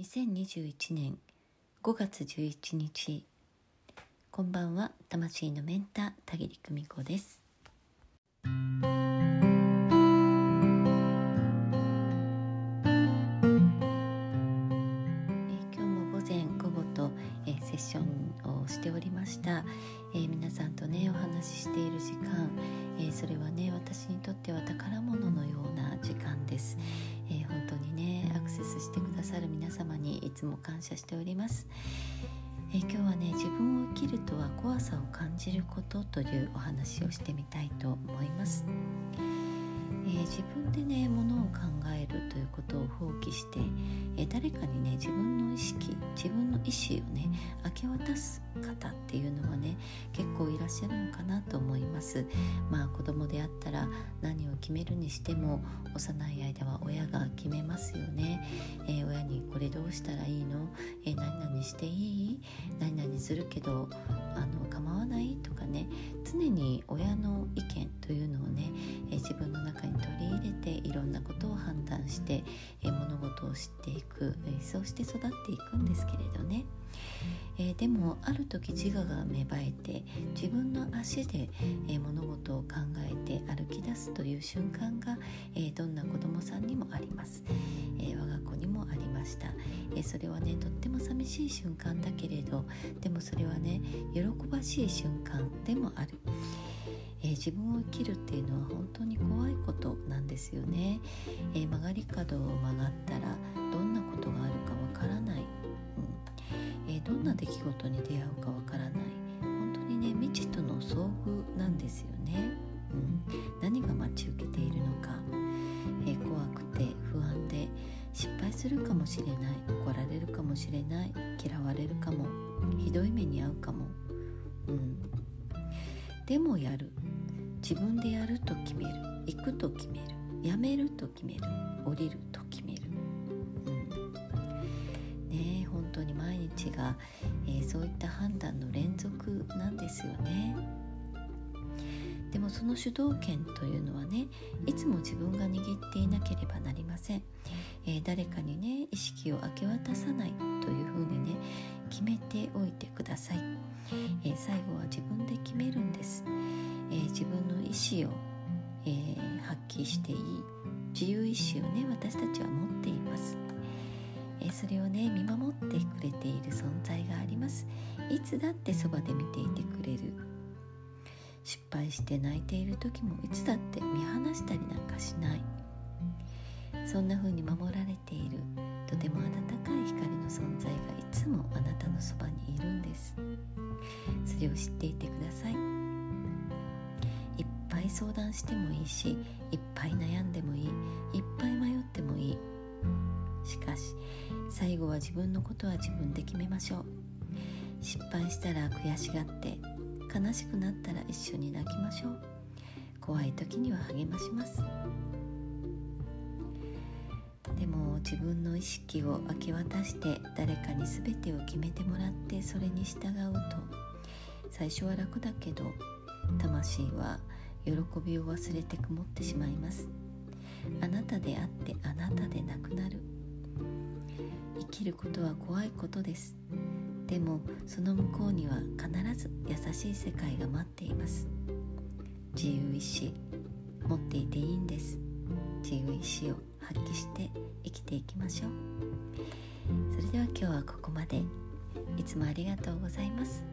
2021年5月11日こんばんは魂のメンター田切久美子です。えー、今日も午前午後と、えー、セッションをしておりました、えー、皆さんとねお話ししている時間、も感謝しております、え今日はね自分を生きるとは怖さを感じることというお話をしてみたいと思います、えー、自分でねものを考えるということを放棄して、えー、誰かにね自分の意識自分の意思をね明け渡す方っていうのはね結構いらっしゃるのかなと思います。まあ子供であったら何決めるにしても幼い間は親が決めますよね、えー、親にこれどうしたらいいの、え何々していい？何々するけどあの構わない？とかね。常に親の意見というのをね、え自分の中に取り入れていろんなことして、え物事を知っていく、えそうして育っていくんですけれどね、えでもある時自我が芽生えて自分の足で、え物事を考えて歩き出すという瞬間が、えどんな子どもさんにもあります、え我が子にもありました、えそれはねとっても寂しい瞬間だけれどでもそれはね喜ばしい瞬間でもある、えー、自分を生きるっていうのは本当に怖いことなんですよね、えー、曲がり角を曲がったらどんなことがあるかわからない、うん。えー、どんな出来事に出会うかわからない。本当にね未知との遭遇なんですよね、うん、何が待ち受けているのか、え怖くて不安で失敗するかもしれない。怒られるかもしれない。嫌われるかも。ひどい目に遭うかも。うん。でもやる。自分でやると決める。行くと決める。やめると決める。降りると決める、うん、ね本当に毎日が、えー、そういった判断の連続なんですよね。でもその主導権というのはねいつも自分が握っていなければなりません、えー、誰かにね意識を明け渡さないというふうにね決めておいてください、えー、最後は自分で決めるんです、ー、自分の意思を、えー、発揮していい自由意志をね私たちは持っています、えそれをね見守ってくれている存在があります。いつだってそばで見ていてくれる。失敗して泣いている時もいつだって見放したりなんかしない。そんな風に守られているとても温かい光の存在がいつもあなたのそばにいるんです。それを知っていてください。い相談してもいいしいっぱい悩んでもいいいっぱい迷ってもいい。しかし最後は自分のことは自分で決めましょう。失敗したら悔しがって悲しくなったら一緒に泣きましょう。怖い時には励まします。でも自分の意識を明け渡して誰かに全てを決めてもらってそれに従うと最初は楽だけど魂は喜びを忘れて曇ってしまいます。あなたであってあなたでなくなる。生きることは怖いことです。でもその向こうには必ず優しい世界が待っています。自由意志持っていていいんです。自由意志を発揮して生きていきましょう。それでは今日はここまで。いつもありがとうございます。